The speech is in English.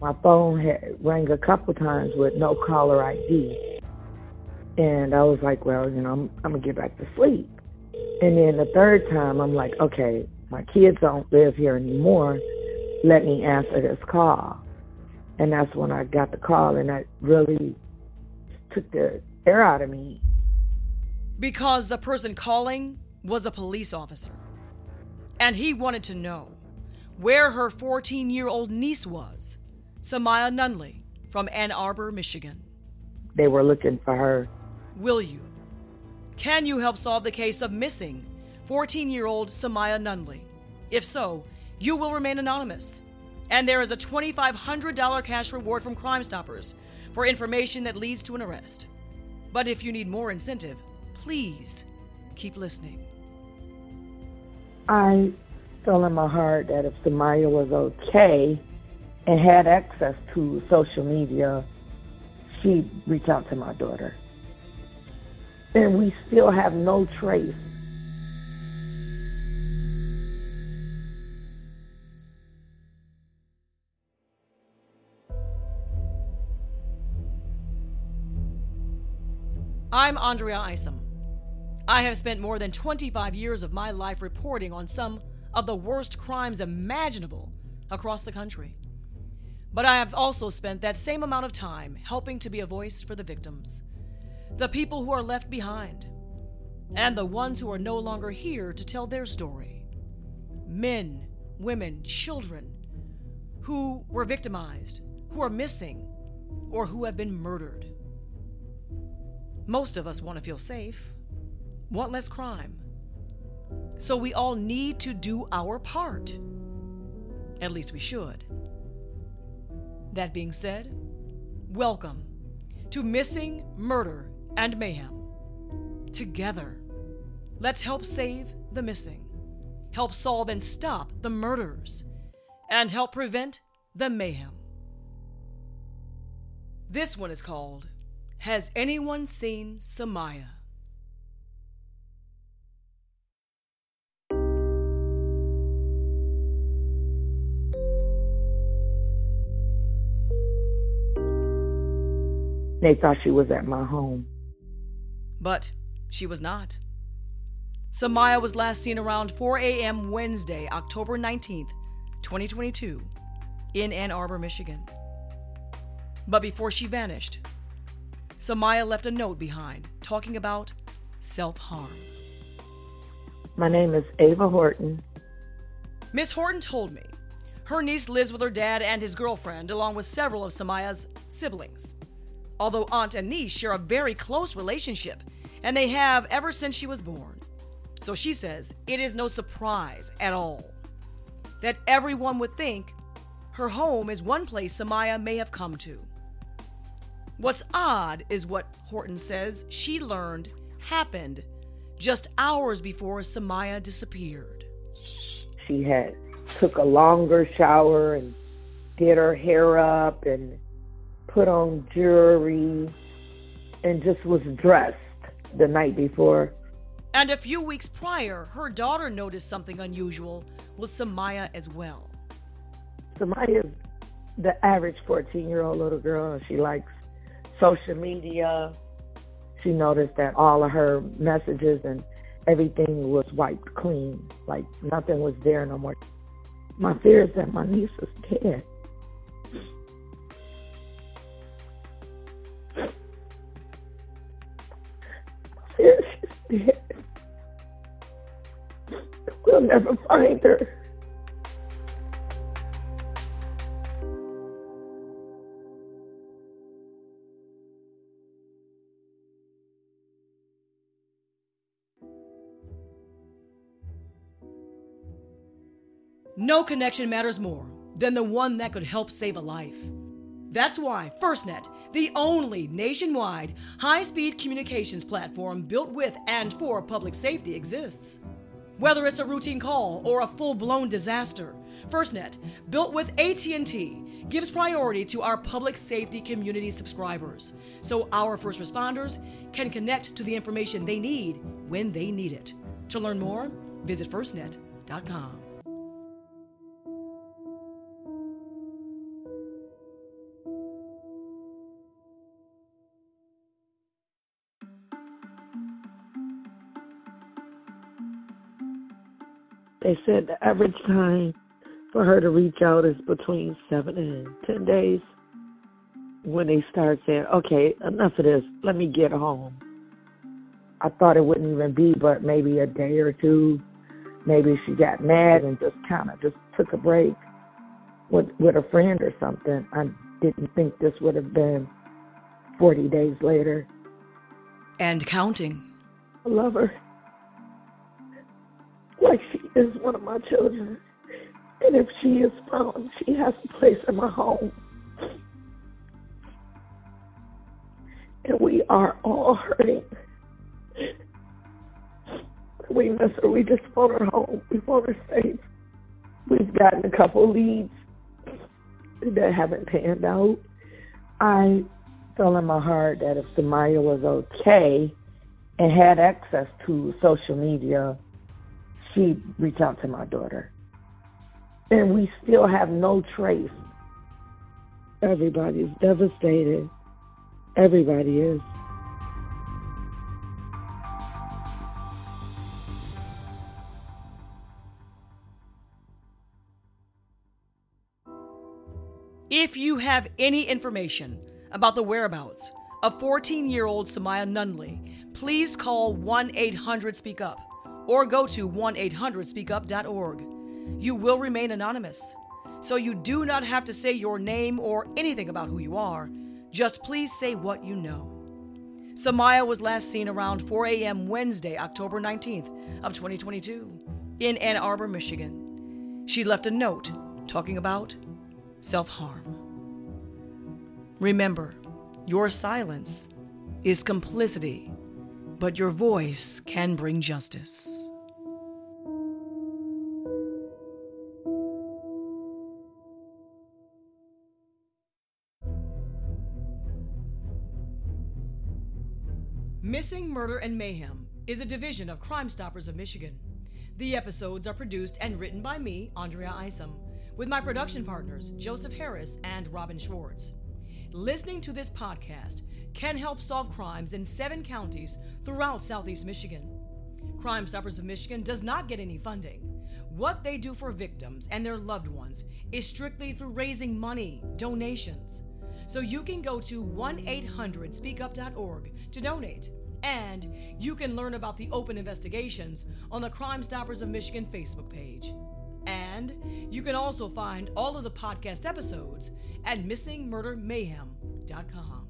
My phone had rang a couple times with no caller ID. And I was like, well, you know, I'm, I'm going to get back to sleep. And then the third time, I'm like, okay, my kids don't live here anymore. Let me answer this call. And that's when I got the call, and that really took the air out of me. Because the person calling was a police officer. And he wanted to know where her 14 year old niece was, Samyah Nundley from Ann Arbor, Michigan. They were looking for her. Will you? Can you help solve the case of missing 14 year old Samyah Nundley? If so, you will remain anonymous. And there is a $2,500 cash reward from Crime Stoppers for information that leads to an arrest. But if you need more incentive, please keep listening. I feel in my heart that if Samyah was okay and had access to social media, she reached out to my daughter. And we still have no trace I'm Andrea Isom. I have spent more than 25 years of my life reporting on some of the worst crimes imaginable across the country. But I have also spent that same amount of time helping to be a voice for the victims, the people who are left behind, and the ones who are no longer here to tell their story. Men, women, children who were victimized, who are missing, or who have been murdered. Most of us want to feel safe, want less crime. So we all need to do our part. At least we should. That being said, welcome to Missing, Murder, and Mayhem. Together, let's help save the missing, help solve and stop the murders, and help prevent the mayhem. This one is called has anyone seen Samyah? They thought she was at my home. But she was not. Samyah was last seen around 4 a.m. Wednesday, October 19th, 2022, in Ann Arbor, Michigan. But before she vanished, Samyah left a note behind talking about self harm. My name is Ava Horton. Miss Horton told me her niece lives with her dad and his girlfriend, along with several of Samyah's siblings. Although aunt and niece share a very close relationship, and they have ever since she was born. So she says it is no surprise at all that everyone would think her home is one place Samyah may have come to. What's odd is what Horton says she learned happened just hours before Samyah disappeared. She had took a longer shower and did her hair up and put on jewelry and just was dressed the night before. And a few weeks prior, her daughter noticed something unusual with Samyah as well. Samyah is the average 14 year old little girl. She likes social media. She noticed that all of her messages and everything was wiped clean, like nothing was there no more. My fear is that my niece is dead. She's dead. We'll never find her. No connection matters more than the one that could help save a life. That's why FirstNet, the only nationwide high speed communications platform built with and for public safety, exists. Whether it's a routine call or a full blown disaster, FirstNet, built with AT&T, gives priority to our public safety community subscribers so our first responders can connect to the information they need when they need it. To learn more, visit firstnet.com. They said the average time for her to reach out is between seven and ten days. When they start saying, "Okay, enough of this. Let me get home." I thought it wouldn't even be, but maybe a day or two. Maybe she got mad and just kind of just took a break with with a friend or something. I didn't think this would have been 40 days later. And counting. I love her is one of my children. And if she is found, she has a place in my home. And we are all hurting. We miss her. We just want her home. We want her safe. We've gotten a couple leads that haven't panned out. I feel in my heart that if Samyah was okay and had access to social media, she'd reach out to my daughter. And we still have no trace. Everybody's devastated. Everybody is. If you have any information about the whereabouts of 14 year old Samyah Nundley, please call 1 800 Speak Up or go to 1 800 speakup.org. You will remain anonymous, so you do not have to say your name or anything about who you are. Just please say what you know. Samyah was last seen around 4 a.m. Wednesday, October 19th of 2022 in Ann Arbor, Michigan. She left a note talking about self-harm. Remember, your silence is complicity, but your voice can bring justice. Missing Murder and Mayhem is a division of Crime Stoppers of Michigan. The episodes are produced and written by me, Andrea Isom, with my production partners, Joseph Harris and Robin Schwartz. Listening to this podcast can help solve crimes in seven counties throughout Southeast Michigan. Crime Stoppers of Michigan does not get any funding. What they do for victims and their loved ones is strictly through raising money, donations. So you can go to 1 800 speakup.org to donate. And you can learn about the open investigations on the Crime Stoppers of Michigan Facebook page. And you can also find all of the podcast episodes at missingmurdermayhem.com.